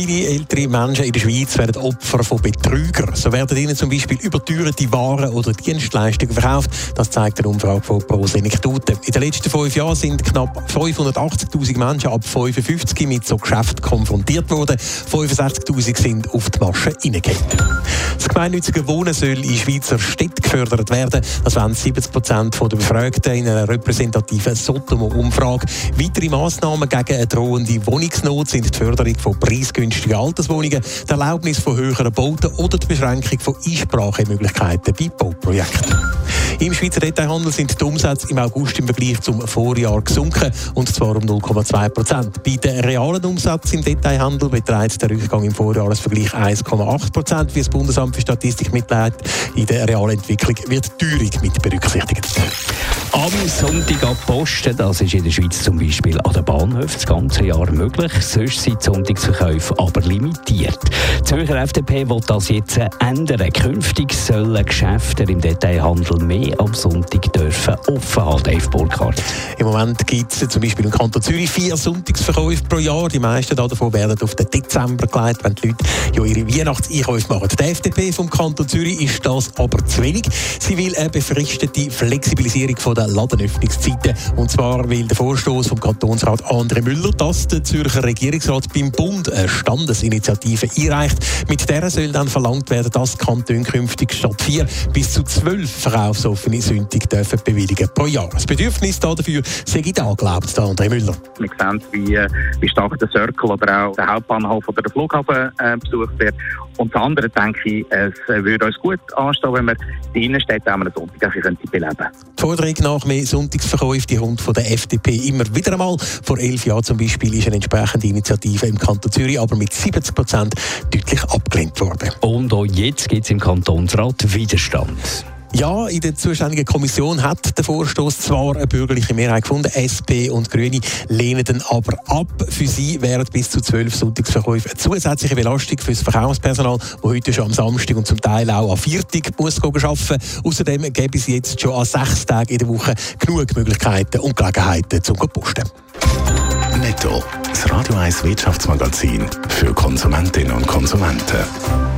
Viele ältere Menschen in der Schweiz werden Opfer von Betrügern. So werden ihnen zum Beispiel überteuerte Waren oder Dienstleistungen verkauft. Das zeigt eine Umfrage von Prosenektute. In den letzten fünf Jahren sind knapp 580.000 Menschen ab 55 mit so Geschäften konfrontiert worden. 65.000 sind auf die Masche hineingegangen. Das gemeinnützige Wohnen soll in Schweizer Städten gefördert werden. Das wollen 70 Prozent der Befragten in einer repräsentativen Sotomo-Umfrage. Weitere Massnahmen gegen eine drohende Wohnungsnot sind die Förderung von preisgünstigen günstige Alterswohnungen, die Erlaubnis von höheren Bauten oder die Beschränkung von Einsprachemöglichkeiten bei Bauprojekten. Im Schweizer Detailhandel sind die Umsätze im August im Vergleich zum Vorjahr gesunken, und zwar um 0,2 Prozent. Bei den realen Umsätzen im Detailhandel beträgt der Rückgang im Vorjahresvergleich 1,8 Prozent, wie das Bundesamt für Statistik mitteilt. In der realen Entwicklung wird die Teuerung mit berücksichtigt. Sonntag ab Posten, das ist in der Schweiz zum Beispiel an den Bahnhöfen das ganze Jahr möglich. Sonst sind Sonntagsverkäufe aber limitiert. Die Zürcher FDP will das jetzt ändern. Künftig sollen Geschäfte im Detailhandel mehr am Sonntag dürfen offen haben, Dave Burkhardt. Im Moment gibt es zum Beispiel im Kanton Zürich vier Sonntagsverkäufe pro Jahr. Die meisten davon werden auf den Dezember gelegt, wenn die Leute ja ihre Weihnachtseinkäufe machen. Die FDP vom Kanton Zürich ist das aber zu wenig. Sie will eine befristete Flexibilisierung der Ladenöffnungszeiten. Und zwar will der Vorstoß vom Kantonsrat André Müller, dass der Zürcher Regierungsrat beim Bund eine Standesinitiative einreicht. Mit der soll dann verlangt werden, dass Kantone künftig statt vier bis zu zwölf verkaufsoffene Sündig dürfen bewilligen pro Jahr. Das Bedürfnis dafür sei da, glaubt der André Müller. Wir sehen, wie, wie stark der Circle oder auch der Hauptbahnhof oder der Flughafen äh, besucht wird. Und das andere denke ich, es würde uns gut anstehen, wenn wir die Innenstädte am Sonntag beleben könnten. Die Forderung nach mehr Sonntagsverkäufe die kommt von der FDP immer wieder einmal. Vor elf Jahren zum Beispiel ist eine entsprechende Initiative im Kanton Zürich aber mit 70 Prozent deutlich abgelehnt worden. Und auch jetzt gibt es im Kantonsrat Widerstand. Ja, in der zuständigen Kommission hat der Vorstoß zwar eine bürgerliche Mehrheit gefunden, SP und Grüne lehnen den aber ab. Für sie wären bis zu zwölf Sonntagsverkäufe eine zusätzliche Belastung für das Verkaufspersonal, das heute schon am Samstag und zum Teil auch am Viertag muss arbeiten. Außerdem gäbe es jetzt schon an sechs Tagen in der Woche genug Möglichkeiten und Gelegenheiten zum Posten. Netto, das Radio 1 Wirtschaftsmagazin für Konsumentinnen und Konsumenten.